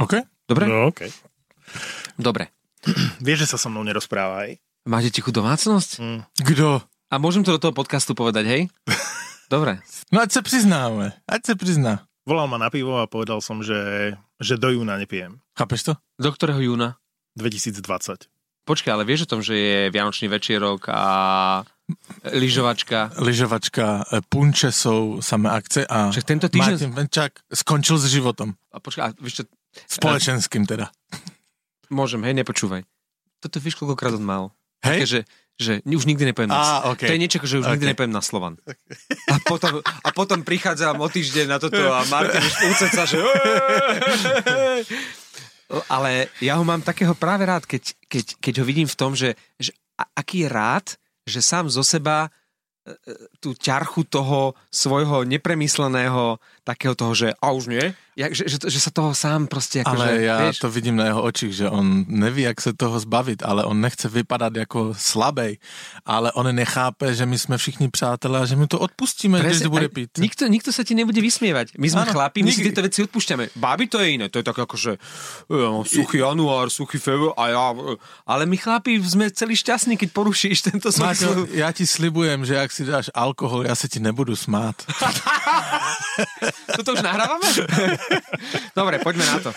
OK? Dobre? No, OK. Dobre. Vieš, že sa so mnou nerozprávaj. Máte tichú domácnosť? Mm. Kdo? A môžem to do toho podcastu povedať, hej? Dobre. No ať sa priznáme. Ať sa prizná. Volal ma na pivo a povedal som, že, že do júna nepijem. Chápeš to? Do ktorého júna? 2020. Počkaj, ale vieš o tom, že je Vianočný večierok a lyžovačka. Lyžovačka, e, punče sú samé akce a Však tento týždeň... Martin Venčák skončil s životom. A počkaj, a vieš čo, Společenským teda. môžem, hej, nepočúvaj. Toto vieš, koľkokrát on mal. Také, Hej? že, že už nikdy nepoviem na Á, OK. To je niečo, že už nikdy OK. nepoviem na Slovan. A potom, a potom prichádzam o týždeň na toto a Martin už úceca, že... Ale ja ho mám takého práve rád, keď, keď, keď ho vidím v tom, že, že aký je rád, že sám zo seba e, e, tú ťarchu toho svojho nepremysleného takého toho, že a už nie, ja, že, že, že sa toho sám proste akože, Ale ja vieš, to vidím na jeho očích, že on neví, jak se toho zbavit, ale on nechce vypadat jako slabej, ale on nechápe, že my jsme všichni přátelé a že mu to odpustíme, když to bude pít. Nikto, nikto sa ti nebude vysmievať. My sme Áno, chlapi, my si nikdy. tieto veci odpúšťame. Báby to je iné, to je tak ako, že ja suchý január, suchý február a ja... Ale my chlapi sme celý šťastní, keď porušíš tento. Máťo, já ti slibujem, že jak si dáš alkohol, já se ti nebudu smát. Toto už nahrávame? Dobre, poďme na to.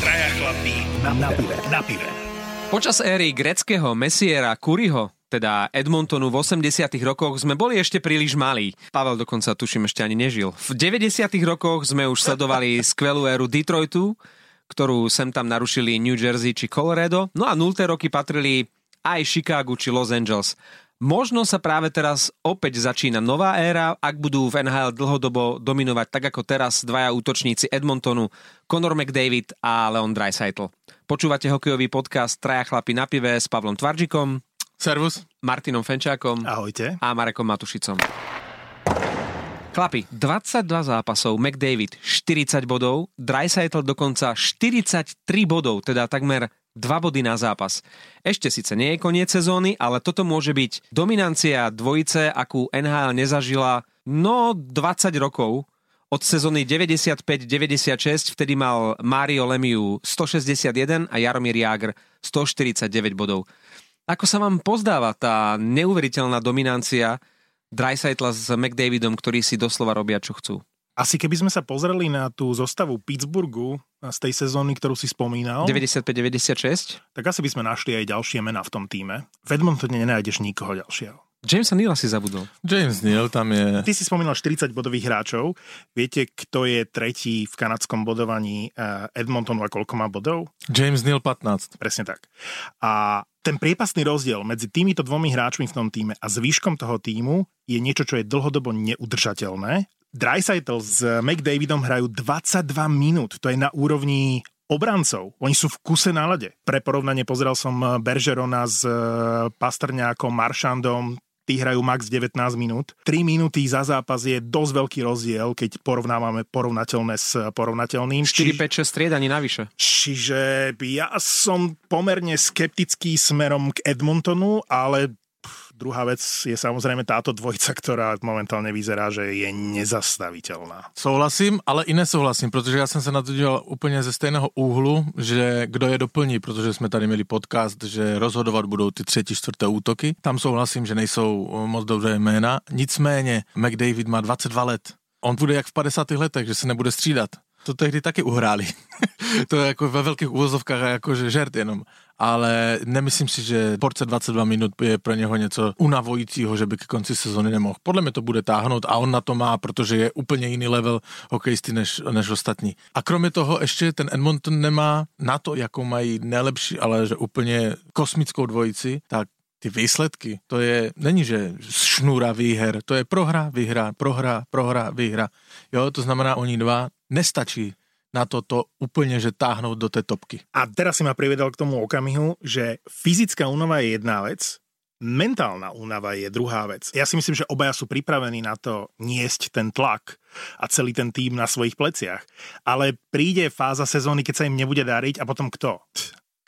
Traja chlapí na, na pive. Na pive. Počas éry greckého mesiera Kuriho, teda Edmontonu v 80 rokoch sme boli ešte príliš malí. Pavel dokonca tuším ešte ani nežil. V 90 rokoch sme už sledovali skvelú éru Detroitu, ktorú sem tam narušili New Jersey či Colorado. No a 0. roky patrili aj Chicago či Los Angeles. Možno sa práve teraz opäť začína nová éra, ak budú v NHL dlhodobo dominovať tak ako teraz dvaja útočníci Edmontonu, Conor McDavid a Leon Draisaitl. Počúvate hokejový podcast Traja chlapi na pive s Pavlom Tvarčikom, Servus. Martinom Fenčákom Ahojte. a Marekom Matušicom. Chlapi, 22 zápasov, McDavid 40 bodov, Dreisaitl dokonca 43 bodov, teda takmer 2 body na zápas. Ešte síce nie je koniec sezóny, ale toto môže byť dominancia dvojice, akú NHL nezažila no 20 rokov. Od sezóny 95-96 vtedy mal Mario Lemieux 161 a Jaromír Jágr 149 bodov. Ako sa vám pozdáva tá neuveriteľná dominancia Dreisaitla s McDavidom, ktorí si doslova robia, čo chcú? Asi keby sme sa pozreli na tú zostavu Pittsburghu z tej sezóny, ktorú si spomínal, 95-96? tak asi by sme našli aj ďalšie mená v tom týme. V Edmontone nenájdeš nikoho ďalšieho. Jamesa Neela si zabudol. James Neal tam je... Ty si spomínal 40 bodových hráčov. Viete, kto je tretí v kanadskom bodovaní eh, Edmontonu a koľko má bodov? James Neal 15. Presne tak. A ten priepasný rozdiel medzi týmito dvomi hráčmi v tom týme a zvyškom toho týmu je niečo, čo je dlhodobo neudržateľné. Dreisaitl s McDavidom hrajú 22 minút. To je na úrovni obrancov. Oni sú v kuse na lade. Pre porovnanie pozeral som Bergerona s eh, Pastrňákom, Maršandom, tí hrajú max 19 minút. 3 minúty za zápas je dosť veľký rozdiel, keď porovnávame porovnateľné s porovnateľným. 4, 5, 6 striedaní navyše. Čiže ja som pomerne skeptický smerom k Edmontonu, ale druhá vec je samozrejme táto dvojica, ktorá momentálne vyzerá, že je nezastaviteľná. Souhlasím, ale i nesouhlasím, protože já jsem se na to díval úplně ze stejného úhlu, že kdo je doplní, protože jsme tady měli podcast, že rozhodovat budou ty třetí, čtvrté útoky. Tam souhlasím, že nejsou eh, moc dobré jména. Nicméně McDavid má 22 let. On bude jak v 50. letech, že se nebude střídat. To tehdy taky uhráli. to je jako ve velkých úvozovkách jako že žert jenom. Ale nemyslím si, že porce 22 minut je pro něho něco unavojícího, že by ke konci sezony nemohl. Podle mě to bude táhnout a on na to má, protože je úplně jiný level hokejisty než, než ostatní. A kromě toho ještě ten Edmonton nemá na to, jakou mají nejlepší, ale že úplně kosmickou dvojici, tak ty výsledky, to je, není, že šnůra výher, to je prohra, výhra, prohra, prohra, výhra. Jo, to znamená, oni dva nestačí na to, to úplne, že táhnout do tej topky. A teraz si ma privedal k tomu okamihu, že fyzická únava je jedna vec, mentálna únava je druhá vec. Ja si myslím, že obaja sú pripravení na to niesť ten tlak a celý ten tým na svojich pleciach. Ale príde fáza sezóny, keď sa im nebude dariť a potom kto?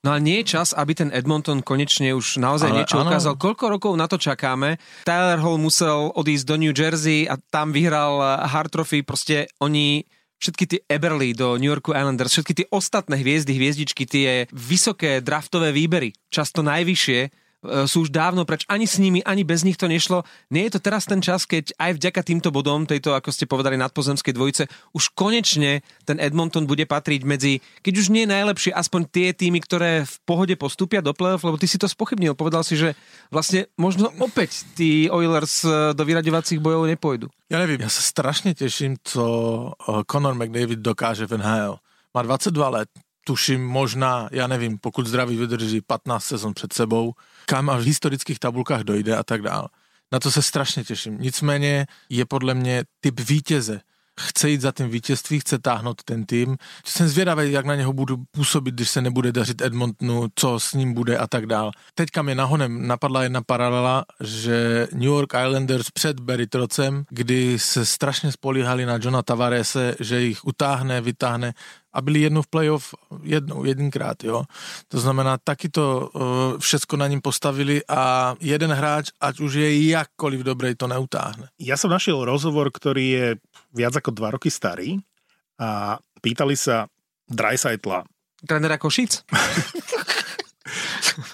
No ale nie je čas, aby ten Edmonton konečne už naozaj Ale niečo áno. ukázal. Koľko rokov na to čakáme? Tyler Hall musel odísť do New Jersey a tam vyhral Hard Trophy. Proste oni všetky tie Eberly do New Yorku Islanders, všetky tie ostatné hviezdy, hviezdičky, tie vysoké draftové výbery, často najvyššie, sú už dávno preč. Ani s nimi, ani bez nich to nešlo. Nie je to teraz ten čas, keď aj vďaka týmto bodom, tejto, ako ste povedali, nadpozemskej dvojice, už konečne ten Edmonton bude patriť medzi, keď už nie najlepšie, aspoň tie týmy, ktoré v pohode postupia do play-off, lebo ty si to spochybnil. Povedal si, že vlastne možno opäť tí Oilers e, do vyraďovacích bojov nepôjdu. Ja nevím, ja sa strašne teším, co e, Conor McDavid dokáže v NHL. Má 22 let, tuším možná, já nevím, pokud zdraví vydrží 15 sezon před sebou, kam až v historických tabulkách dojde a tak dál. Na to se strašně těším. Nicméně je podle mě typ vítěze chce jít za tím vítězství, chce táhnout ten tým. Jsem zvědavý, jak na něho budu působit, když se nebude dařit Edmontonu, co s ním bude a tak dál. Teďka mě nahonem napadla jedna paralela, že New York Islanders před Barry Trocem, kdy se strašně spolíhali na Johna Tavarese, že jich utáhne, vytáhne a byli jednou v playoff jednou, jedinkrát, jo. To znamená, taky to uh, všecko na ním postavili a jeden hráč, ať už je jakkoliv dobrej, to neutáhne. Ja som našiel rozhovor, ktorý je viac ako dva roky starý a pýtali sa Dreisaitla. Trénera Košic?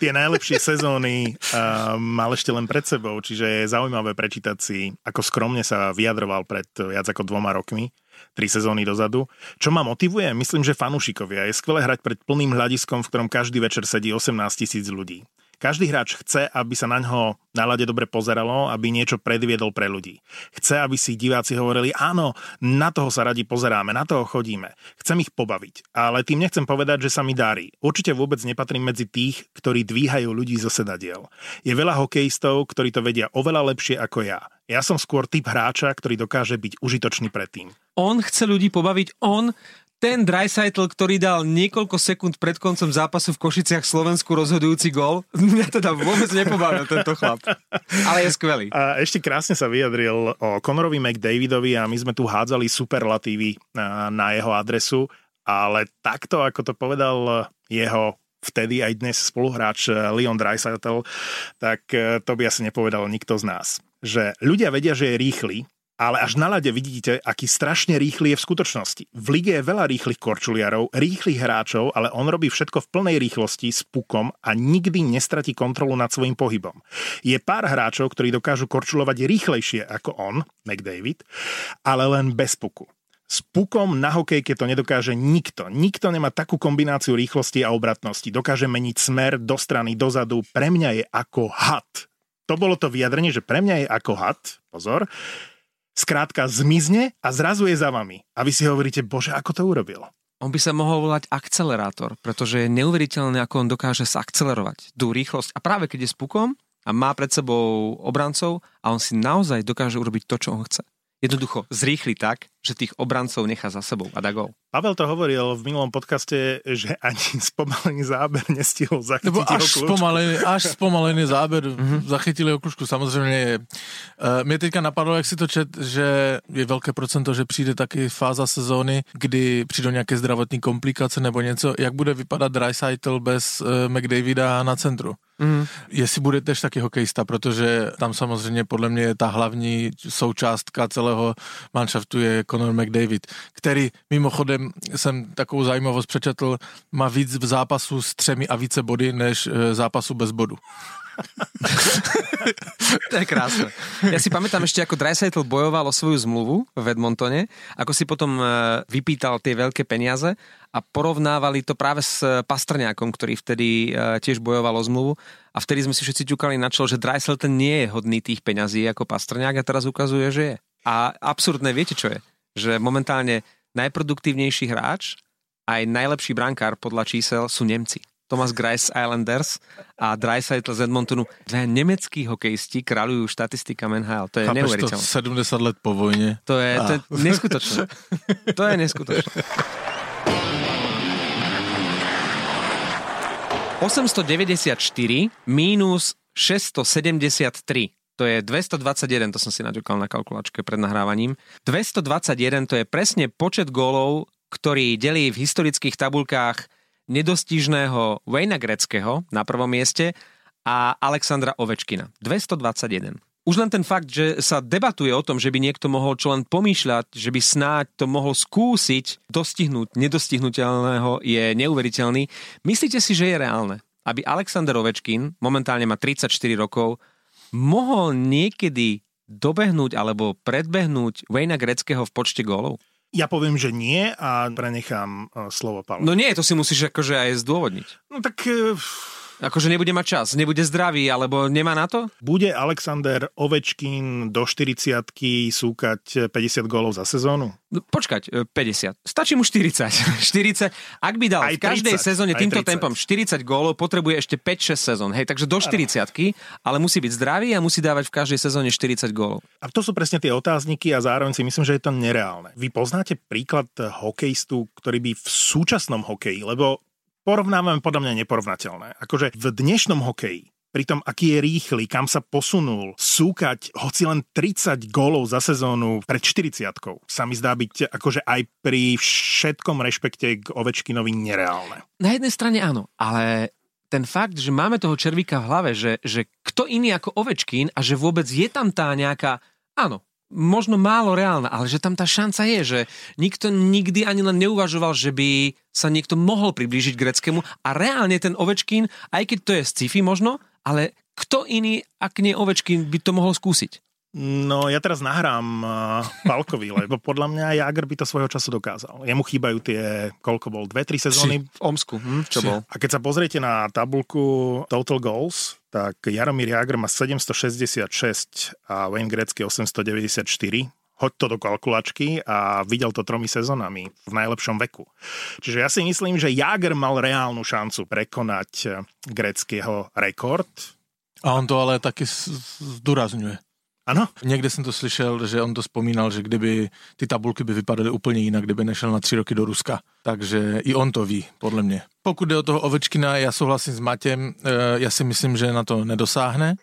Tie najlepšie sezóny uh, mal ešte len pred sebou, čiže je zaujímavé prečítať si, ako skromne sa vyjadroval pred viac ako dvoma rokmi tri sezóny dozadu. Čo ma motivuje? Myslím, že fanúšikovia. Je skvelé hrať pred plným hľadiskom, v ktorom každý večer sedí 18 tisíc ľudí. Každý hráč chce, aby sa na ňo na dobre pozeralo, aby niečo predviedol pre ľudí. Chce, aby si diváci hovorili, áno, na toho sa radi pozeráme, na toho chodíme. Chcem ich pobaviť, ale tým nechcem povedať, že sa mi darí. Určite vôbec nepatrím medzi tých, ktorí dvíhajú ľudí zo sedadiel. Je veľa hokejistov, ktorí to vedia oveľa lepšie ako ja. Ja som skôr typ hráča, ktorý dokáže byť užitočný predtým. On chce ľudí pobaviť, on ten Dreisaitl, ktorý dal niekoľko sekúnd pred koncom zápasu v Košiciach Slovensku rozhodujúci gol, mňa teda vôbec nepobavil tento chlap. Ale je skvelý. A ešte krásne sa vyjadril o Conorovi McDavidovi a my sme tu hádzali superlatívy na, jeho adresu, ale takto, ako to povedal jeho vtedy aj dnes spoluhráč Leon Dreisaitl, tak eh, to by asi nepovedal nikto z nás. Že ľudia vedia, že je rýchly, ale až na lade vidíte, aký strašne rýchly je v skutočnosti. V lige je veľa rýchlych korčuliarov, rýchlych hráčov, ale on robí všetko v plnej rýchlosti s pukom a nikdy nestratí kontrolu nad svojim pohybom. Je pár hráčov, ktorí dokážu korčulovať rýchlejšie ako on, McDavid, ale len bez puku. S pukom na hokejke to nedokáže nikto. Nikto nemá takú kombináciu rýchlosti a obratnosti. Dokáže meniť smer do strany, dozadu. Pre mňa je ako had. To bolo to vyjadrenie, že pre mňa je ako had. Pozor skrátka zmizne a zrazu je za vami. A vy si hovoríte, bože, ako to urobil? On by sa mohol volať akcelerátor, pretože je neuveriteľné, ako on dokáže sa akcelerovať tú rýchlosť. A práve keď je s pukom a má pred sebou obrancov a on si naozaj dokáže urobiť to, čo on chce. Jednoducho zrýchli tak, že tých obrancov nechá za sebou a dá gol. Pavel to hovoril v minulom podcaste, že ani spomalený záber nestihol zachytiť Nebo až spomalený, až spomalený záber mm-hmm. zachytili jeho kľúčku. Samozřejmě uh, mě teďka napadlo, jak si to čet, že je velké procento, že přijde taky fáza sezóny, kdy přijdou nějaké zdravotní komplikace nebo něco. Jak bude vypadat Dreisaitl bez uh, McDavida na centru? Mm. Jestli bude tež taky hokejista, protože tam samozřejmě podle mě je ta hlavní součástka celého manšaftu je Conor McDavid, který mimochodem jsem takovou zajímavost přečetl, má víc v zápasu s třemi a více body, než e, zápasu bez bodu. to je krásne. Ja si pamätám ešte, ako Dreisaitl bojoval o svoju zmluvu v Edmontone, ako si potom e, vypýtal tie veľké peniaze a porovnávali to práve s Pastrňákom, ktorý vtedy tiež bojoval o zmluvu a vtedy sme si všetci ťukali na čelo, že Dreisaitl nie je hodný tých peňazí ako Pastrňák a teraz ukazuje, že je. A absurdné, viete čo je? Že momentálne najproduktívnejší hráč aj najlepší brankár podľa čísel sú Nemci. Thomas Grice Islanders a Dreisaitl z Edmontonu. Dve nemeckí hokejisti kráľujú štatistika NHL. To je Chápeš neuveriteľné. To 70 let po vojne. To je, to je neskutočné. to je neskutočné. 894 mínus 673 to je 221, to som si naďukal na kalkulačke pred nahrávaním. 221 to je presne počet gólov, ktorý delí v historických tabulkách nedostižného Wayna Greckého na prvom mieste a Alexandra Ovečkina. 221. už len ten fakt, že sa debatuje o tom, že by niekto mohol čo len pomýšľať, že by snáď to mohol skúsiť dostihnúť nedostihnutelného je neuveriteľný. Myslíte si, že je reálne, aby Alexander Ovečkin, momentálne má 34 rokov, mohol niekedy dobehnúť alebo predbehnúť Wayna Greckého v počte gólov? Ja poviem, že nie a prenechám uh, slovo Pavlovi. No nie, to si musíš akože aj zdôvodniť. No tak uh, Akože nebude mať čas, nebude zdravý, alebo nemá na to? bude Alexander Ovečkin do 40 súkať 50 gólov za sezónu? No, počkať, e, 50. Stačí mu 40. 40. Ak by dal Aj v každej 30, sezóne týmto 30. tempom 40 gólov, potrebuje ešte 5-6 sezón. Hej, takže do 40 ale musí byť zdravý a musí dávať v každej sezóne 40 gólov. A to sú presne tie otázniky a zároveň si myslím, že je to nereálne. Vy poznáte príklad hokejistu, ktorý by v súčasnom hokeji, lebo porovnávame podľa mňa neporovnateľné. Akože v dnešnom hokeji, pri tom, aký je rýchly, kam sa posunul, súkať hoci len 30 gólov za sezónu pred 40 sa mi zdá byť akože aj pri všetkom rešpekte k Ovečkinovi nereálne. Na jednej strane áno, ale ten fakt, že máme toho červíka v hlave, že, že kto iný ako Ovečkin a že vôbec je tam tá nejaká, áno, možno málo reálna, ale že tam tá šanca je, že nikto nikdy ani len neuvažoval, že by sa niekto mohol priblížiť greckému a reálne ten Ovečkin, aj keď to je sci-fi možno, ale kto iný, ak nie Ovečkin, by to mohol skúsiť? No, ja teraz nahrám uh, Palkovi, lebo podľa mňa Jager by to svojho času dokázal. Jemu chýbajú tie, koľko bol, dve, tri sezóny. V Omsku, hm? čo Si. bol? A keď sa pozriete na tabulku Total Goals, tak Jaromír Jager má 766 a Wayne Gretzky 894. Hoď to do kalkulačky a videl to tromi sezónami v najlepšom veku. Čiže ja si myslím, že Jager mal reálnu šancu prekonať eh, greckého rekord. A on to ale taky zdůrazňuje. Ano, Někde jsem to slyšel, že on to vzpomínal, že kdyby ty tabulky by vypadaly úplně jinak, kdyby nešel na tři roky do Ruska. Takže i on to ví, podle mě. Pokud jde o toho Ovečkina, já souhlasím s Matěm, eh, já si myslím, že na to nedosáhne.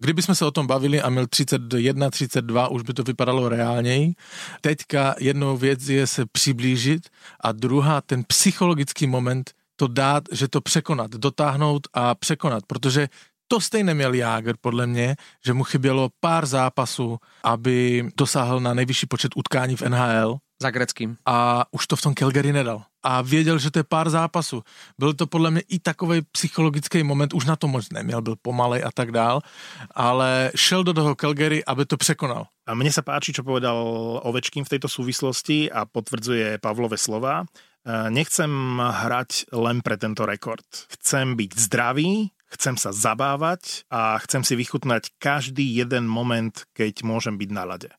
Kdyby jsme se o tom bavili a měl 31, 32, už by to vypadalo reálněji. Teďka jednou věc je se přiblížit a druhá ten psychologický moment to dát, že to překonat, dotáhnout a překonat, protože to stejně měl Jágr, podle mě, že mu chybělo pár zápasů, aby dosáhl na nejvyšší počet utkání v NHL Za greckým. a už to v tom Calgary nedal. A věděl, že to je pár zápasů. Byl to podle mě i takový psychologický moment, už na to moc neměl, byl pomalej a tak dál, ale šel do toho Calgary, aby to překonal. A mne sa páči, čo povedal Ovečkin v tejto súvislosti a potvrdzuje Pavlove slova. E, Nechcem hrať len pre tento rekord. Chcem byť zdravý, chcem sa zabávať a chcem si vychutnať každý jeden moment, keď môžem byť na lade.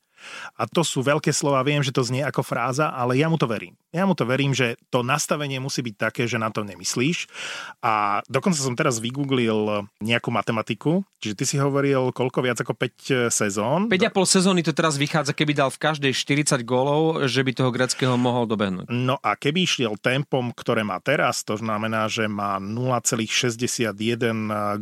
A to sú veľké slova, viem, že to znie ako fráza, ale ja mu to verím. Ja mu to verím, že to nastavenie musí byť také, že na to nemyslíš. A dokonca som teraz vygooglil nejakú matematiku, čiže ty si hovoril koľko viac ako 5 sezón. 5,5 sezóny to teraz vychádza, keby dal v každej 40 gólov, že by toho greckého mohol dobehnúť. No a keby išiel tempom, ktoré má teraz, to znamená, že má 0,61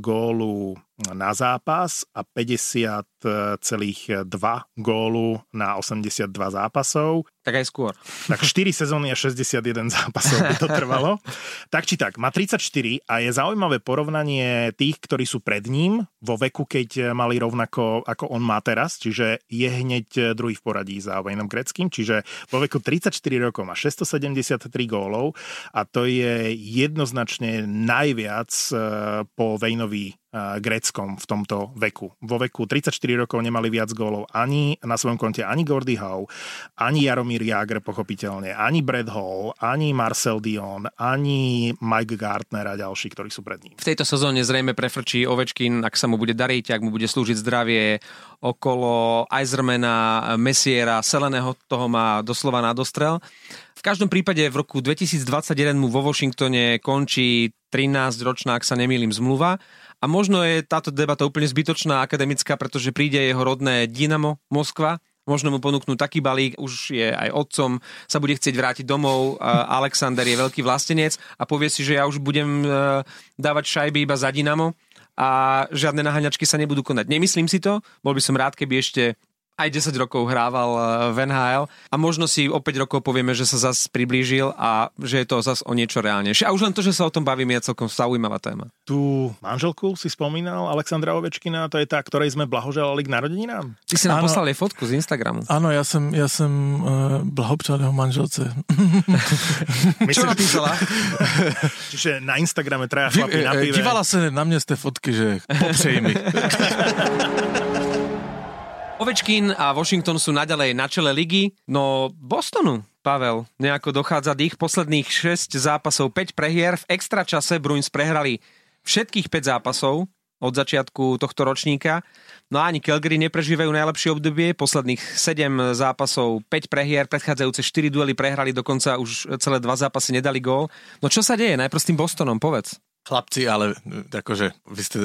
gólu na zápas a 50,2 gólu na 82 zápasov, Tak aj skôr. tak 4 sezóny a 61 zápasov by to trvalo. Tak či tak, má 34 a je zaujímavé porovnanie tých, ktorí sú pred ním vo veku, keď mali rovnako ako on má teraz, čiže je hneď druhý v poradí za Wayneom Greckým, čiže vo veku 34 rokov má 673 gólov a to je jednoznačne najviac eh, po Wayneovi eh, Greckom v tomto veku. Vo veku 34 rokov nemali viac gólov ani na svojom konte ani Gordy Howe, ani Jaromír Jagr pochopiteľne, ani Brad Hall, ani Marcel Dion, ani Mike Gartner a ďalší, ktorí sú pred ním. V tejto sezóne zrejme prefrčí Ovečkin, ak sa mu bude dariť, ak mu bude slúžiť zdravie okolo Eisermana, Messiera, Seleného, toho má doslova na dostrel. V každom prípade v roku 2021 mu vo Washingtone končí 13-ročná, ak sa nemýlim, zmluva. A možno je táto debata úplne zbytočná akademická, pretože príde jeho rodné Dynamo Moskva, možno mu ponúknú taký balík, už je aj otcom, sa bude chcieť vrátiť domov, Alexander je veľký vlastenec a povie si, že ja už budem e, dávať šajby iba za Dynamo a žiadne naháňačky sa nebudú konať. Nemyslím si to, bol by som rád, keby ešte aj 10 rokov hrával eh, v NHL a možno si o 5 rokov povieme, že sa zase priblížil a že je to zase o niečo reálnejšie. A už len to, že sa o tom bavíme, je celkom zaujímavá téma. Tu manželku si spomínal, Alexandra Ovečkina, to je tá, ktorej sme blahoželali k narodeninám. Ty si nám Áno. poslal jej fotku z Instagramu. Áno, ja som, ja som uh, blahopřál jeho manželce. Čo napísala? že na Instagrame traja chlapi na eh, pive. dívala se na mě z té fotky, že popřej mi. Ovečkin a Washington sú naďalej na čele ligy, no Bostonu, Pavel, nejako dochádza dých posledných 6 zápasov, 5 prehier. V extra čase Bruins prehrali všetkých 5 zápasov od začiatku tohto ročníka. No a ani Calgary neprežívajú najlepšie obdobie, posledných 7 zápasov, 5 prehier, predchádzajúce 4 duely prehrali, dokonca už celé dva zápasy nedali gól. No čo sa deje? Najprv s tým Bostonom, povedz. Chlapci, ale eh, akože vy ste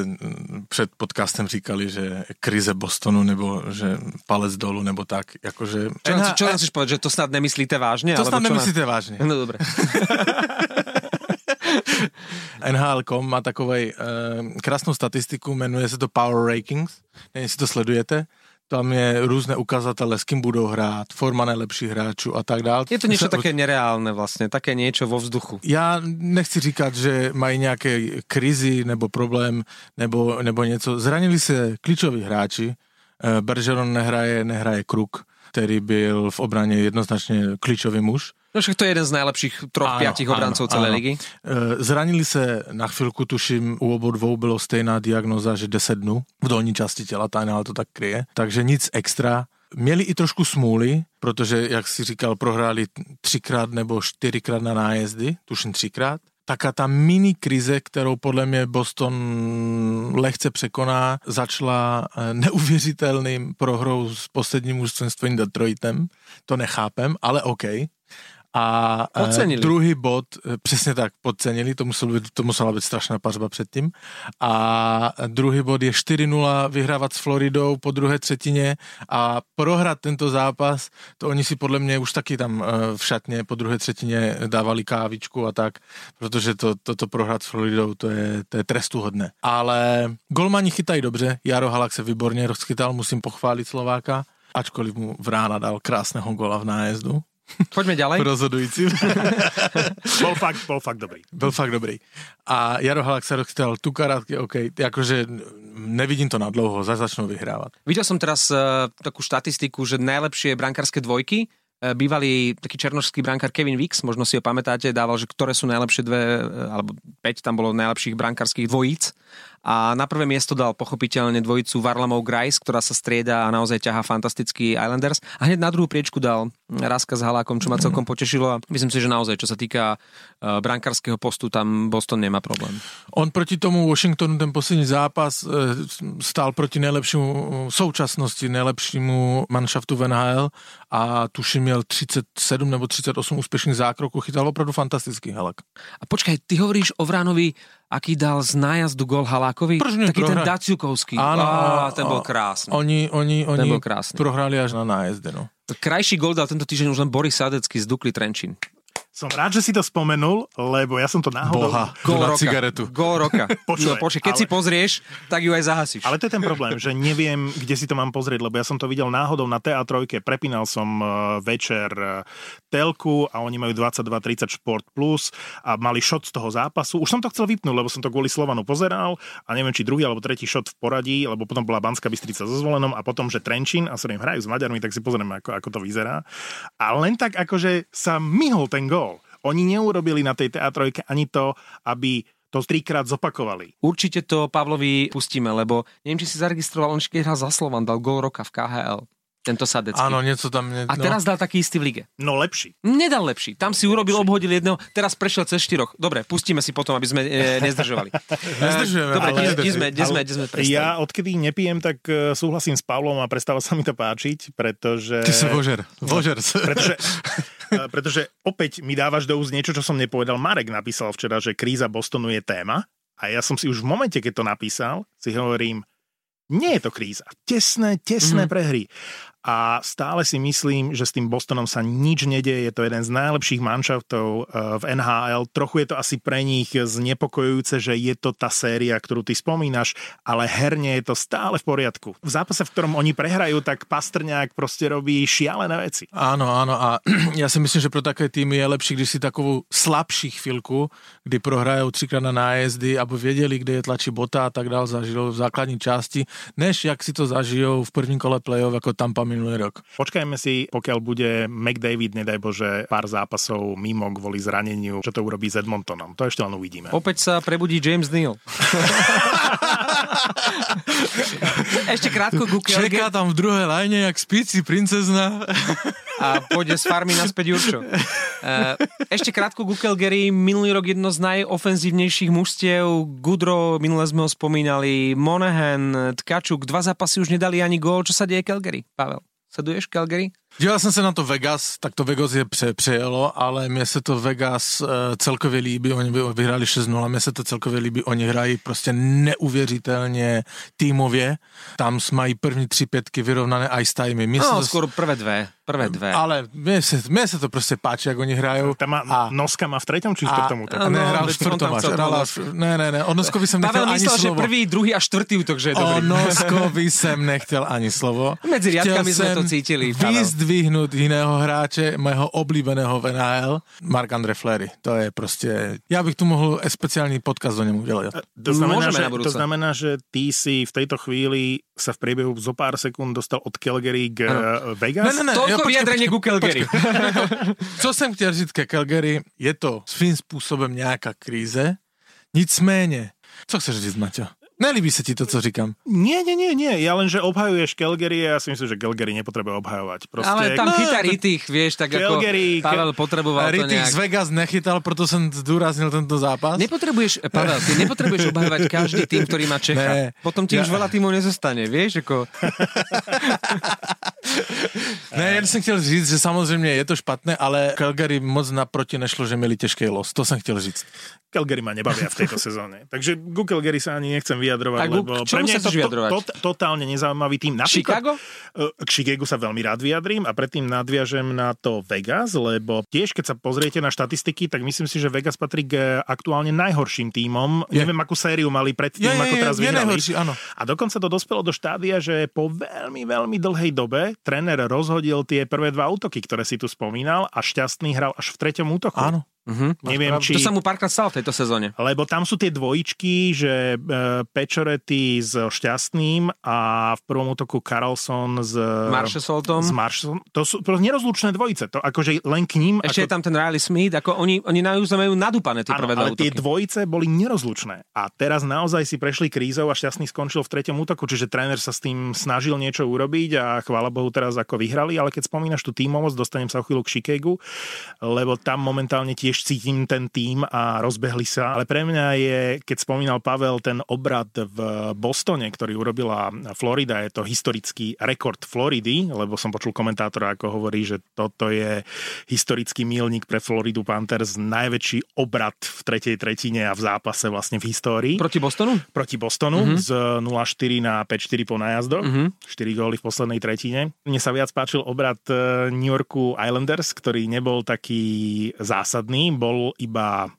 před podcastem říkali, že krize Bostonu, nebo že palec dolu, nebo tak. Akože, Čo, NH čo chceš povedať, že to snad nemyslíte vážne? to snad nemyslíte vážně. No dobre. NHL.com má takovej uh, krásnou statistiku, jmenuje se to Power Rankings, nevím, jestli to sledujete. Tam je různé ukazatele, s kým budou hrát, forma nejlepších hráčů a tak dále. Je to Se- také nereálne vlastne, také niečo vo vzduchu. Já nechci říkat, že mají nějaké krizi nebo problém nebo, nebo něco. Zranili se klíčoví hráči. Eh, Bergeron nehraje, nehraje Kruk, který byl v obraně jednoznačně klíčový muž. No však to je jeden z najlepších troch, Áno, piatich obrancov áno, celej áno. ligy. Eh, Zranili se na chvilku, tuším, u obou dvou bylo stejná diagnoza, že 10 dnů v dolní části těla, ta NHL to tak kryje. Takže nic extra. Měli i trošku smůly, protože, jak si říkal, prohráli třikrát nebo čtyřikrát na nájezdy, tuším třikrát. Taká ta mini krize, kterou podle mě Boston lehce překoná, začala eh, neuvěřitelným prohrou s posledním tvým Detroitem. To nechápem, ale OK. A eh, Podcenili. druhý bod, eh, přesně tak, podcenili, to, musel být, to musela být strašná pařba předtím. A druhý bod je 4-0 vyhrávat s Floridou po druhé třetině a prohrát tento zápas, to oni si podle mě už taky tam eh, v šatně po druhé třetině dávali kávičku a tak, protože to, toto prohrát s Floridou, to je, to je trestuhodné. Ale golmani chytají dobře, Jaro Halak se výborně rozchytal, musím pochválit Slováka, ačkoliv mu Vrána dal krásného gola v nájezdu. Poďme ďalej. Rozhodující. Bol fakt, bol fakt dobrý. Byl fakt dobrý. A Jaro Halak sa rozchytal tu karátky, OK, akože nevidím to na dlouho, zase začnú vyhrávať. Videl som teraz uh, takú štatistiku, že najlepšie brankárske dvojky uh, bývalý taký černošský brankár Kevin Wix, možno si ho pamätáte, dával, že ktoré sú najlepšie dve, uh, alebo 5 tam bolo najlepších brankárskych dvojíc. A na prvé miesto dal pochopiteľne dvojicu Varlamov Grice, ktorá sa strieda a naozaj ťahá fantastický Islanders. A hneď na druhú priečku dal Raska s Halákom, čo ma celkom potešilo. A myslím si, že naozaj, čo sa týka uh, brankárskeho postu, tam Boston nemá problém. On proti tomu Washingtonu ten poslední zápas eh, stál proti nejlepšímu v současnosti, nejlepšímu manšaftu v NHL a tuším měl 37 nebo 38 úspěšných zákroků, chytal opravdu fantastický Halak. A počkaj, ty hovoríš o Vránovi, aký dal z nájazdu gol Halákovi? Nie Taký ten prohra- Daciukovský. Áno, Á, ten bol krásny. Oni, oni, Ten oni bol krásny. prohráli až na nájezde. No. Krajší gol dal tento týždeň už len Boris Sadecký z Dukly Trenčín. Som rád, že si to spomenul, lebo ja som to náhodou... Boha, Gól na roka. cigaretu. Gól roka. Počúvaj, no, počkaj, keď ale- si pozrieš, tak ju aj zahasíš. Ale to je ten problém, že neviem, kde si to mám pozrieť, lebo ja som to videl náhodou na TA3, prepínal som eh, večer eh, telku a oni majú 22.30 Šport Plus a mali šot z toho zápasu. Už som to chcel vypnúť, lebo som to kvôli Slovanu pozeral a neviem, či druhý alebo tretí šot v poradí, lebo potom bola Banská Bystrica so zvolenom a potom, že Trenčín a sa hrajú s Maďarmi, tak si pozrieme, ako, ako to vyzerá. A len tak akože sa myhol ten gól. Oni neurobili na tej TA3 ani to, aby to trikrát zopakovali. Určite to Pavlovi pustíme, lebo neviem, či si zaregistroval, on keď hral za Slovan, dal gól roka v KHL. Tento Sadecký. Áno, něco tam... Ne, A teraz dal taký istý v lige. No lepší. Nedal lepší. Tam si urobil, obhodil jedného, teraz prešiel cez štyroch. Dobre, pustíme si potom, aby sme e, nezdržovali. Nezdržujeme, Dobre, ale- kde, sme, kde sme, kde sme prestali? Ja odkedy nepijem, tak eh, súhlasím s Pavlom a prestáva sa mi to páčiť, pretože... Ty si vožer. Vožer. Pretože, eh, pretože opäť mi dávaš do úst niečo, čo som nepovedal. Marek napísal včera, že kríza Bostonu je téma a ja som si už v momente, keď to napísal, si hovorím, nie je to kríza. Tesné, tesné mm-hmm. prehry. A stále si myslím, že s tým Bostonom sa nič nedieje. Je to jeden z najlepších manšaftov uh, v NHL. Trochu je to asi pre nich znepokojujúce, že je to tá séria, ktorú ty spomínaš, ale herne je to stále v poriadku. V zápase, v ktorom oni prehrajú, tak Pastrňák proste robí šialené veci. Áno, áno a ja si myslím, že pro také týmy je lepší, když si takovou slabší chvilku, kdy prohrajou třikrát na nájezdy, aby věděli, kde je tlačí bota a tak dál, zažijou v základní části, než jak si to zažijou v prvním kole play-off ako Tampa minulý rok. Počkajme si, pokiaľ bude McDavid, nedaj Bože, pár zápasov mimo kvôli zraneniu, čo to urobí s Edmontonom. To ešte len uvidíme. Opäť sa prebudí James Neal. Ešte krátko ku Čeká tam v druhej lajne, jak spíci princezna. A pôjde z farmy naspäť Jurčo. E, Ešte krátko ku Calgary. Minulý rok jedno z najofenzívnejších mužstiev. Gudro, minule sme ho spomínali, Monahan, Tkačuk, dva zápasy už nedali ani gól. Čo sa deje Calgary, Pavel? Sleduješ Calgary? Díval jsem se na to Vegas, tak to Vegas je pře, přejelo, ale mně se to Vegas e, celkově líbí, oni by vyhráli 6-0, mně se to celkově líbí, oni hrají prostě neuvěřitelně týmově, tam mají první tři pětky vyrovnané ice timey. Mně No, to, skôr prvé dve. Prvé dve. ale mně se, mně se to prostě páči, jak oni hrajou. Tam má, A- Noska má v treťom či v štvrtom útoku? No, veď on čtvrtom až, ne, ne, ne, o Noskovi jsem nechtěl Pavel ani myslel, že slovo. prvý, druhý a štvrtý útok, že je O dobrý. Noskovi jsem nechtěl ani slovo. Medzi riadkami sme to cítili, Pavel. Vyzdvihnout jiného hráče, mého oblíbeného v NHL, Mark Andre Fleury. To je prostě, já bych tu mohl speciální podcast o něm udělat. To znamená, Môžeme že, to znamená, že ty si v tejto chvíli sa v priebehu zo pár sekúnd dostal od Calgary k ano. Vegas? Ne, ne, ne. Toľko Ja, vyjadrenie ku Calgary. Co jsem chtěl říct ke Calgary, je to svým způsobem nějaká kríze, nicméně, co chceš říct, Maťo? Nelíbí se ti to, co říkám. Nie, nie, nie, nie. Ja len, že obhajuješ Calgary a ja si myslím, že Calgary nepotrebuje obhajovať. Proste, Ale tam No, chytá Ritich, vieš, tak Calgary, ako Pavel potreboval to Ritich z nejak. Vegas nechytal, proto jsem zdůraznil tento zápas. Nepotrebuješ, Pavel, ty nepotrebuješ obhajovať každý tým, ktorý má Čecha. Ne. Potom ti Ja- už veľa tímov nezostane, vieš, ako... Ne, jen jsem chtěl říct, že samozřejmě je to špatné, ale Calgary moc naproti nešlo, že měli těžký los. To jsem chtěl říct. Calgary ma nebavia v tejto sezóne. Takže ku Calgary sa ani nechcem vyjadrovať, lebo pre mňa je to to, to, totálne nezaujímavý tým. Chicago? Eh, K Chicagu sa veľmi rád vyjadrím a predtým nadviažem na to Vegas, lebo tiež keď sa pozriete na štatistiky, tak myslím si, že Vegas patrí k aktuálne najhorším tímom. Je. Neviem, akú sériu mali predtým, Je, je, ako je, teraz je vyhrali. najhorší, áno. A dokonca to dospelo do štádia, že po veľmi, veľmi dlhej dobe tréner rozhodil tie prvé dva útoky, ktoré si tu spomínal a šťastný hral až v treťom útoku. Áno. Mhm. Neviem, či... To sa mu párkrát stalo v tejto sezóne. Lebo tam sú tie dvojičky, že e, Pečorety s Šťastným a v prvom útoku Carlson s... Marchesoltom. S Marshallom. To sú proste nerozlučné dvojice. To akože len k ním... Ešte je ako... tam ten Riley Smith, ako oni, oni naozaj majú nadúpané tie prvé dva ale tie útoky. dvojice boli nerozlučné. A teraz naozaj si prešli krízou a šťastný skončil v treťom útoku, čiže tréner sa s tým snažil niečo urobiť a chvála Bohu teraz ako vyhrali, ale keď spomínaš tú tímovosť, dostanem sa o chvíľu k Chicagu, lebo tam momentálne tiež cítim ten tým a rozbehli sa. Ale pre mňa je, keď spomínal Pavel, ten obrad v Bostone, ktorý urobila Florida, je to historický rekord Floridy, lebo som počul komentátora, ako hovorí, že toto je historický mílnik pre Floridu Panthers, najväčší obrad v tretej tretine a v zápase vlastne v histórii Proti Bostonu? proti Bostonu Mhm. mm-hmm. z 0-4 na 5-4 po nájazdoch. Mhm. Mm-hmm. 4 góly v poslednej tretine. Mne sa viac páčil obrad eh, New Yorku Islanders, ktorý nebol taký zásadný, bol iba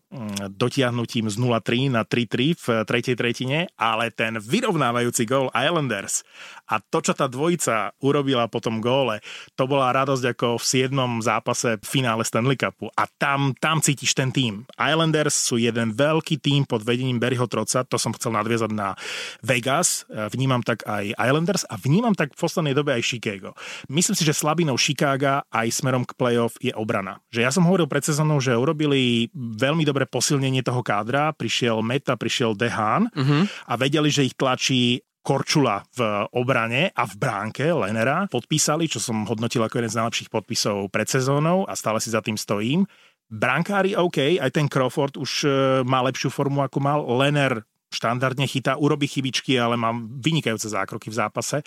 dotiahnutím z 0-3 na 3-3 v tretej tretine, ale ten vyrovnávajúci gól Islanders a to, čo tá dvojica urobila po tom góle, to bola radosť ako v 7. zápase v finále Stanley Cupu. A tam, tam cítiš ten tým. Islanders sú jeden veľký tým pod vedením Barryho Troca, to som chcel nadviazať na Vegas, E, vnímam tak aj Islanders a vnímam tak v poslednej dobe aj Chicago. Myslím si, že slabinou Chicaga aj smerom k playoff je obrana. Že ja som hovoril pred sezónou, že urobili veľmi dobré posilnenie toho kádra, prišiel Meta, prišiel Dehan Mhm. a vedeli, že ich tlačí Korčula v obrane a v bránke Lenera podpísali, čo som hodnotil ako jeden z najlepších podpisov pred sezónou a stále si za tým stojím. Brankári OK, aj ten Crawford už e, má lepšiu formu ako mal. Lener štandardne chytá, urobí chybičky, ale má vynikajúce zákroky v zápase.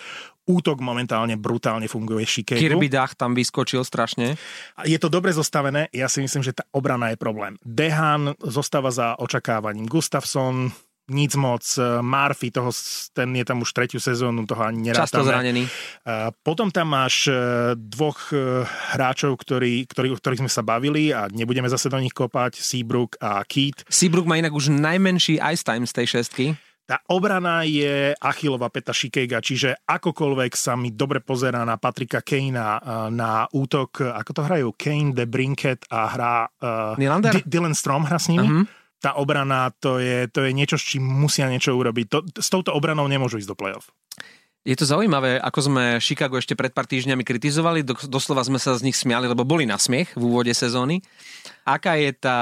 Útok momentálne brutálne funguje Chicago. Kirby Dach tam vyskočil strašne. Je to dobre zostavené, ja si myslím, že tá obrana je problém. Dehan zostáva za očakávaním. Gustafsson nic moc. Murphy, toho, ten je tam už tretiu sezónu, toho ani nerátame. Často zranený. A Potom tam máš e, dvoch e, hráčov, ktorí, ktorí, o ktorých sme sa bavili a nebudeme zase do nich kopať, Seabrook a Keith. Seabrook má inak už najmenší ice time z tej šestky. Tá obrana je Achillova peta Shikega, čiže akokoľvek sa mi dobre pozerá na Patrika Kanea, na útok, ako to hrajú, Kane, De Brinket a hrá uh? D- Dylan Strom hra s nimi. Mhm. Tá obrana, to je, to je niečo, s čím musia niečo urobiť. To, s touto obranou nemôžu ísť do play-off. Je to zaujímavé, ako sme Chicago ešte pred pár týždňami kritizovali, do, doslova sme sa z nich smiali, lebo boli na smiech v úvode sezóny. Aká je tá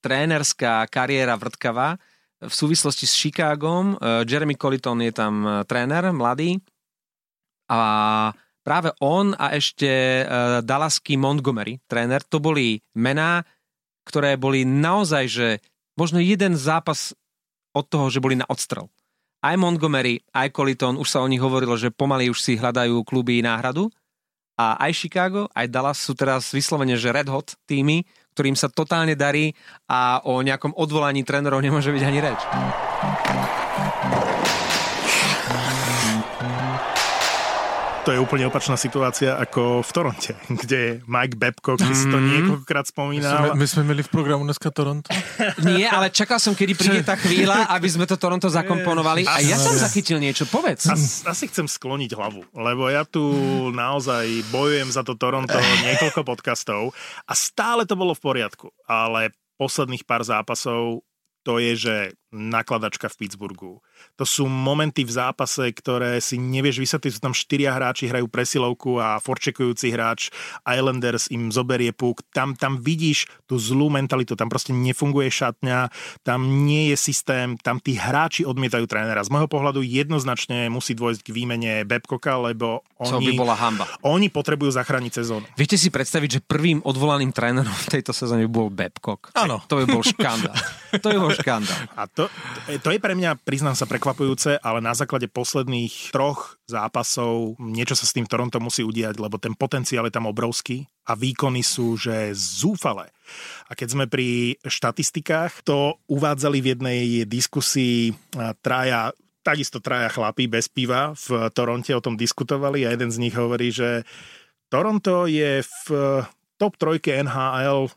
trénerská kariéra vrtkavá v súvislosti s Chicagom? Eh, Jeremy Colliton je tam eh, tréner, mladý. A práve on a ešte eh, Dallasky Montgomery, tréner, to boli mená, ktoré boli naozaj, že možno jeden zápas od toho, že boli na odstrel aj Montgomery, aj Colliton, už sa o nich hovorilo, že pomaly už si hľadajú kluby náhradu. A aj Chicago, aj Dallas sú teraz vyslovene, že red hot týmy, ktorým sa totálne darí a o nejakom odvolaní trénerov nemôže byť ani reč. To je úplne opačná situácia ako v Toronte, kde Mike Babcock mm. si to niekoľkokrát My sme, spomínal. my sme měli v programu dneska Toronto. Nie, ale čakal som, kedy príde tá chvíľa, aby sme to Toronto zakomponovali. A ja som zachytil niečo, povedz. As, asi chcem skloniť hlavu, lebo ja tu naozaj bojujem za to Toronto niekoľko podcastov a stále to bolo v poriadku, ale posledných pár zápasov to je, že nakladačka v Pittsburghu. To sú momenty v zápase, ktoré si nevieš vysvetliť. Sú tam štyria hráči, hrajú presilovku a forčekujúci hráč Islanders im zoberie puk. Tam, tam vidíš tú zlú mentalitu, tam proste nefunguje šatňa, tam nie je systém, tam tí hráči odmietajú trénera. Z môjho pohľadu jednoznačne musí dôjsť k výmene Babcocka, lebo Čo by oni, bola hamba. oni potrebujú zachrániť sezónu. Viete si predstaviť, že prvým odvolaným trénerom v tejto sezóne bol Babcock? Áno. To by bol škandál. To by bol škandál. A to, to je pre mňa, priznám sa, prekvapujúce, ale na základe posledných troch zápasov niečo sa s tým Toronto musí udiať, lebo ten potenciál je tam obrovský a výkony sú, že zúfale. A keď sme pri štatistikách, to uvádzali v jednej diskusii traja takisto traja chlapí bez piva v Toronte o tom diskutovali a jeden z nich hovorí, že Toronto je v top trojke NHL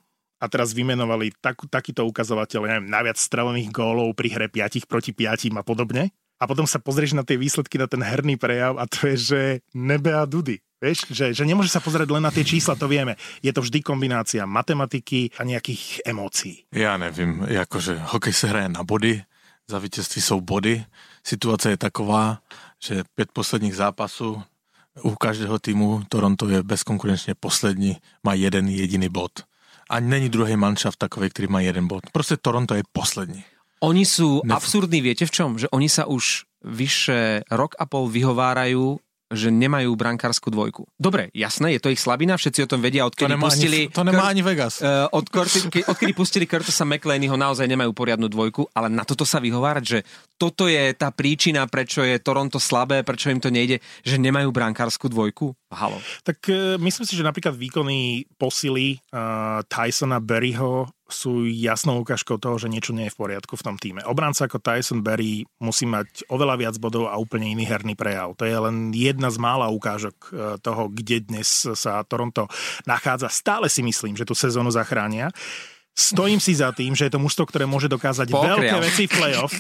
a teraz vymenovali tak, takýto ukazovateľ, neviem, najviac strelených gólov pri hre 5 proti 5 a podobne. A potom sa pozrieš na tie výsledky, na ten herný prejav a to je, že nebe a dudy. Vieš, že, že nemôže sa pozrieť len na tie čísla, to vieme. Je to vždy kombinácia matematiky a nejakých emócií. Já nevím, jakože hokej se hraje na body, za vítězství jsou body. Situace je taková, že pět posledních zápasů u každého týmu Toronto je bezkonkurenčně poslední, má jeden jediný bod. A není druhý manšaft takový, který má jeden bod. Prostě Toronto je poslední. Oni sú Nef- absurdní, viete v čom? Že oni sa už vyše rok a pol vyhovárajú, že nemajú brankárskú dvojku. Dobre, jasné, je to ich slabina, všetci o tom vedia, To odkedy nemá, pustili... ani, to nemá Kurt- ani Vegas. Eh, od Curti- ke- odkedy pustili Curtisa McLeanyho, naozaj nemajú poriadnu dvojku, ale na toto sa vyhovárať, že toto je tá príčina, prečo je Toronto slabé, prečo im to nejde, že nemajú brankárskú dvojku? Halo. Tak e, myslím si, že napríklad výkony posily uh, Tysona Berryho sú jasnou ukážkou toho, že niečo nie je v poriadku v tom týme. Obranca ako Tyson Berry musí mať oveľa viac bodov a úplne iný herný prejav. To je len jedna z mála ukážok e, toho, kde dnes sa Toronto nachádza. Stále si myslím, že tú sezónu zachránia. Stojím si za tým, že je to mužstvo, ktoré môže dokázať Pokrial. veľké veci v play-off.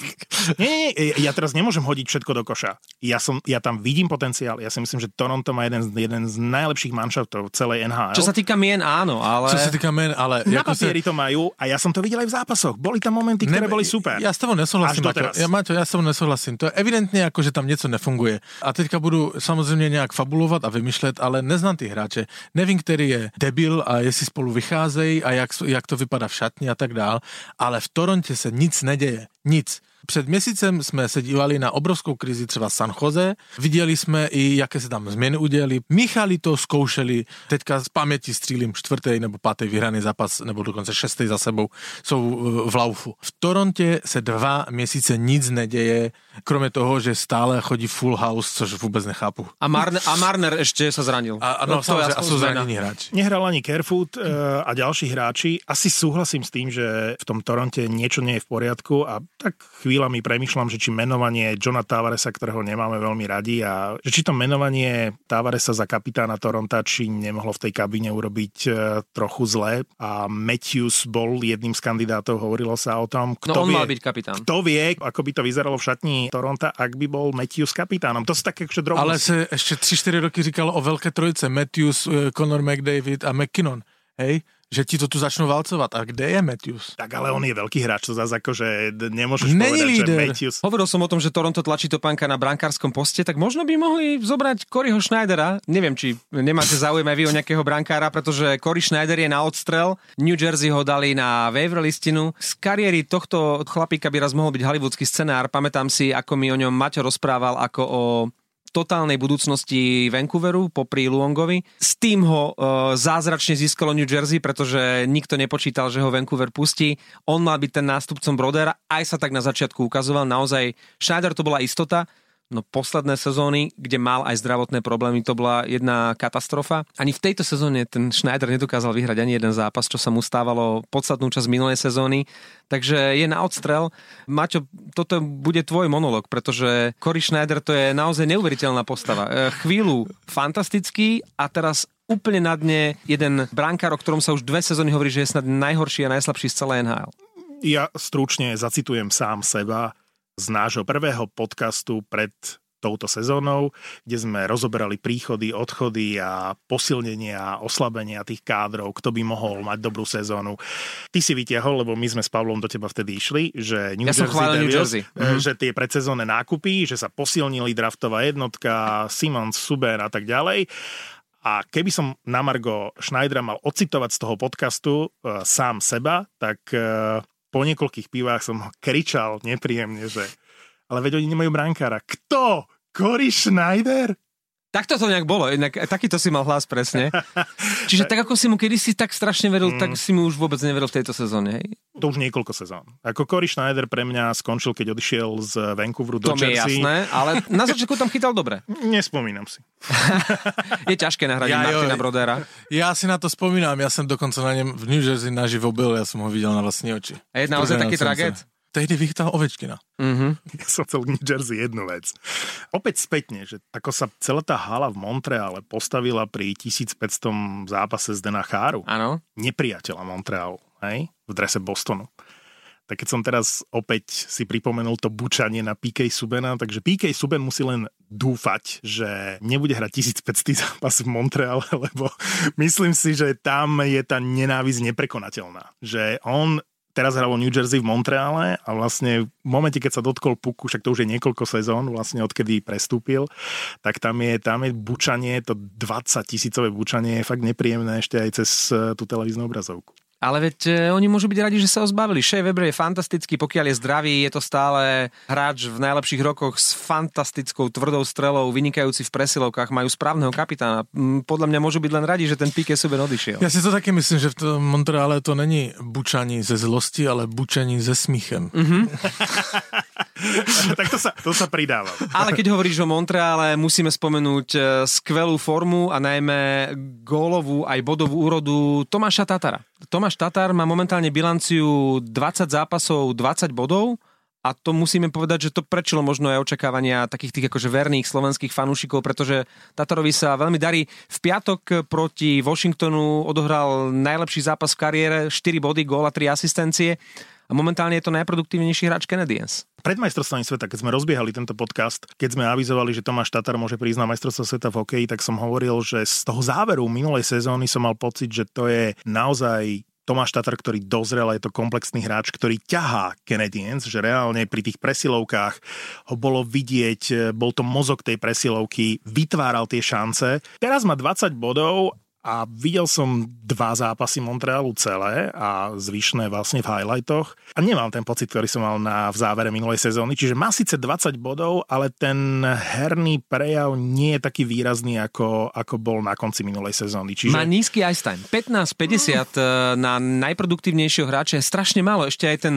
Nie, nie, nie, ja teraz nemôžem hodiť všetko do koša. Ja, som, ja tam vidím potenciál. Ja si myslím, že Toronto má jeden, z- jeden z najlepších manšaftov celej NHL. Čo sa týka mien, áno, ale... Co se týká men, ale... Na papieri to majú a ja som to videl aj v zápasoch. Boli tam momenty, ktoré Ne, boli super. Já s tebou nesouhlasím. Já, Maťo, já s tebou nesouhlasím. To je evidentně jako, že tam něco nefunguje. A teďka budu samozřejmě nějak fabulovat a vymýšlet, ale neznám ty hráče. Nevím, který je debil a jestli spolu vycházejí a jak, jak to vypadá v šatni a tak dál. Ale v Torontě se nic neděje. Nic. Před měsícem jsme se dívali na obrovskou krizi třeba San Jose, viděli jsme i, jaké se tam změny udělali. Michali to, zkoušeli, teďka z paměti střílím čtvrtý nebo pátý vyhraný zápas, nebo dokonce šestý za sebou, jsou eh, v laufu. V Torontě se dva měsíce nic neděje, kromě toho, že stále chodí full house, což vůbec nechápu. A, Marner, a Marner ešte sa zranil. A, a, no, samozrejme, a sú zranení hráči. Nehral ani Kerfoot e, a ďalší hráči. Asi súhlasím s tým, že v tom Toronte niečo nie je v poriadku a tak chvíľami premyšľam, že či menovanie Johna Tavaresa, ktorého nemáme veľmi radi, a že či to menovanie Tavaresa za kapitána Toronta, či nemohlo v tej kabíne urobiť e, trochu zle. A Matthews bol jedným z kandidátov, hovorilo sa o tom, kto No on vie, mal byť kapitán. kto vie, ako by to vyzeralo v šatni Toronta, ak by bol Matthews kapitánom. To sú také akože Ale drobnosti. se ještě 3-4 roky říkalo o velké trojice, Matthews, eh, Conor McDavid a McKinnon. Hej? Že ti to tu začnú valcovať. A kde je Matthews? Tak ale on je veľký hráč, to zase akože nemôžeš Není povedať, líder. že Matthews... Hovoril som o tom, že Toronto tlačí topánka na brankárskom poste, tak možno by mohli zobrať Coryho Schneidera. Neviem, či nemáte záujem aj vy o nejakého brankára, pretože Cory Schneider je na odstrel. New Jersey ho dali na waiver listinu. Z kariéry tohto chlapíka by raz mohol byť hollywoodský scenár. Pamätám si, ako mi o ňom Maťo rozprával ako o totálnej budúcnosti Vancouveru popri Luongovi. S tým ho e, zázračne získalo New Jersey, pretože nikto nepočítal, že ho Vancouver pustí. On mal byť ten nástupcom Brodera, aj sa tak na začiatku ukazoval. Naozaj Schneider to bola istota, no posledné sezóny, kde mal aj zdravotné problémy, to bola jedna katastrofa. Ani v tejto sezóne ten Schneider nedokázal vyhrať ani jeden zápas, čo sa mu stávalo podstatnú časť minulej sezóny. Takže je na odstrel. Maťo, toto bude tvoj monolog, pretože Cory Schneider to je naozaj neuveriteľná postava. E, Chvíľu fantastický a teraz úplne na dne jeden brankár, o ktorom sa už dve sezóny hovorí, že je snad najhorší a najslabší z celé NHL. Ja stručne zacitujem sám seba z nášho prvého podcastu pred touto sezónou, kde sme rozoberali príchody, odchody a posilnenia a oslabenia tých kádrov, kto by mohol mať dobrú sezónu. Ty si vytiahol, lebo my sme s Pavlom do teba vtedy išli, že New Ja som Jersey chválil New Devils, Jersey. eh, Mhm. že tie predsezónne nákupy, že sa posilnili draftová jednotka, Simons, Suber a tak ďalej. A keby som na Margo Schneidera mal ocitovať z toho podcastu e, sám seba, tak e, po niekoľkých pivách som ho kričal nepríjemne, že ale veď oni nemajú brankára. Kto? Cory Schneider? Takto to nejak bolo, inak takýto si mal hlas presne. Čiže tak ako si mu kedysi tak strašne veril, mm. tak si mu už vôbec neveril v tejto sezóne. Hej? To už niekoľko sezón. Ako Cory Schneider pre mňa skončil, keď odišiel z Vancouveru do To mi je Jersey. jasné, ale na začiatku tam chytal dobre. Nespomínam si. Je ťažké nahradiť Ja, jo. Martina Brodera. Já si na to vzpomínám, já jsem dokonce na něm v New Jersey naživo byl, já jsem ho viděl na vlastní oči. A je naozaj taký traget? se. Tehdy vychytal Ovečkina. Mhm. Ja som chcel New Jersey jednu vec. Opäť spätne, že ako sa celá tá hala v Montreale postavila pri 1500 zápase z Dena Cháru, Áno. nepriateľa Montrealu, hej, v drese Bostonu. Tak keď som teraz opäť si pripomenul to bučanie na PK Subena, takže PK Suben musí len dúfať, že nebude hrať 1500 zápas v Montreale, lebo myslím si, že tam je tá nenávisť neprekonateľná. Že on teraz hral New Jersey v Montreale a vlastne v momente, keď sa dotkol puku, však to už je niekoľko sezón, vlastne odkedy prestúpil, tak tam je, tam je bučanie, to 20 tisícové bučanie je fakt nepríjemné ešte aj cez eh, tú televíznu obrazovku. Ale veď e, oni môžu byť radi, že sa ho zbavili. Shea Weber je fantastický, pokiaľ je zdravý, je to stále hráč v najlepších rokoch s fantastickou tvrdou strelou, vynikajúci v presilovkách, majú správneho kapitána. Mm, Podľa mňa môžu byť len radi, že ten Piqué Subban odišiel. Já si to taky myslím, že v tom Montreale to není bučaní ze zlosti, ale bučení ze smíchem. tak to sa, to sa pridáva. Ale keď hovoríš o Montreale, musíme spomenúť e, skvelú formu a najmä gólovú aj bodovú úrodu Tomáša Tatara. Tomáš Tatar má momentálne bilanciu 20 zápasov, 20 bodov a to musíme povedať, že to prečilo možno aj očakávania takých tých akože verných slovenských fanúšikov, pretože Tatarovi sa veľmi darí. V piatok proti Washingtonu odohral najlepší zápas v kariére, 4 body, gól a 3 asistencie a momentálne je to najproduktívnejší hráč Canadiens. Pred majstrovstvami sveta, keď sme rozbiehali tento podcast, keď sme avizovali, že Tomáš Tatar môže prísť na majstrovstvo sveta v hokeji, tak som hovoril, že z toho záveru minulej sezóny som mal pocit, že to je naozaj Tomáš Tatar, ktorý dozrel, a je to komplexný hráč, ktorý ťahá Canadiens, že reálne pri tých presilovkách ho bolo vidieť, bol to mozog tej presilovky, vytváral tie šance. Teraz má 20 bodov a videl som dva zápasy Montrealu celé a zvyšné vlastne v highlightoch a nemám ten pocit, ktorý som mal na, v závere minulej sezóny, čiže má síce 20 bodov, ale ten herný prejav nie je taký výrazný, ako, ako bol na konci minulej sezóny. Čiže... Má nízky ice time. 15-50 na najproduktívnejšieho hráča je strašne málo. Ešte aj ten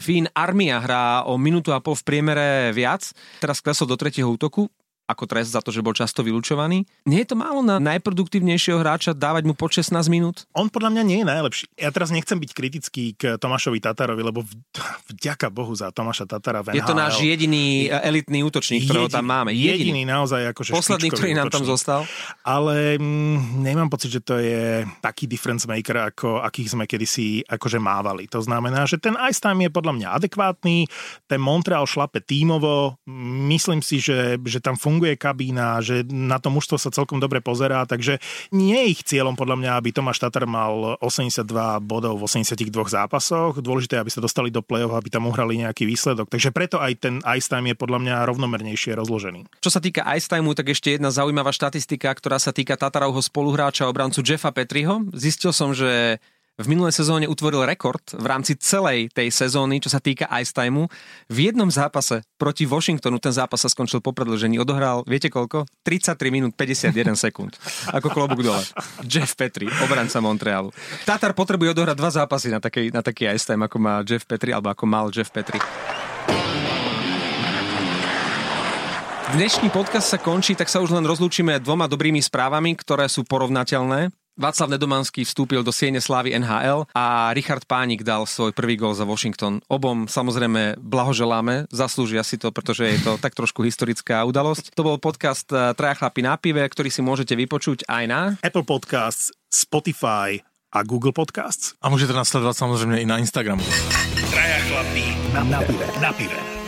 Fín Armia hrá o minútu a pol v priemere viac. Teraz klesol do tretieho útoku. Ako trest za to, že bol často vylúčovaný. Nie je to málo na najproduktívnejšieho hráča dávať mu po 16 minút? On podľa mňa nie je najlepší. Ja teraz nechcem byť kritický k Tomášovi Tatarovi, lebo vďaka Bohu za Tomáša Tatara Je to náš jediný elitný útočník, ktorého tam máme. Jediný, jediný naozaj akože Posledný, ktorý nám tam zostal. Ale mm, nemám pocit, že to je taký difference maker, ako akých sme kedysi akože mávali. To znamená, že ten ice time je podľa mňa adekvátny, ten Montreal šlape tímovo, myslím si, že, že tam funguje kabína, že na to mužstvo sa celkom dobre pozerá, takže nie je ich cieľom podľa mňa, aby Tomáš Tatar mal 82 bodov v 82 zápasoch. Dôležité, aby sa dostali do play-off, aby tam uhrali nejaký výsledok. Takže preto aj ten ice time je podľa mňa rovnomernejšie rozložený. Čo sa týka ice timeu, tak ešte jedna zaujímavá štatistika, ktorá sa týka Tatarovho spoluhráča obrancu Jeffa Petriho. Zistil som, že v minulej sezóne utvoril rekord v rámci celej tej sezóny, čo sa týka ice timeu. V jednom zápase proti Washingtonu, ten zápas sa skončil po predlžení, odohral, viete koľko? 33 minút 51 sekúnd. Ako klobúk dole. Jeff Petri, obranca Montrealu. Tatar potrebuje odohrať dva zápasy na, taký, na taký ice time, ako má Jeff Petri, alebo ako mal Jeff Petri. Dnešný podcast sa končí, tak sa už len rozlúčime dvoma dobrými správami, ktoré sú porovnateľné. Václav Nedomanský vstúpil do Siene Slávy NHL a Richard Pánik dal svoj prvý gol za Washington. Obom samozrejme blahoželáme, zaslúžia si to, pretože je to tak trošku historická udalosť. To bol podcast eh, Traja chlapi na pive, ktorý si môžete vypočuť aj na Apple Podcasts, Spotify a Google Podcasts. A môžete nás sledovať samozrejme i na Instagramu. Traja chlapi na, na pive. Na pive.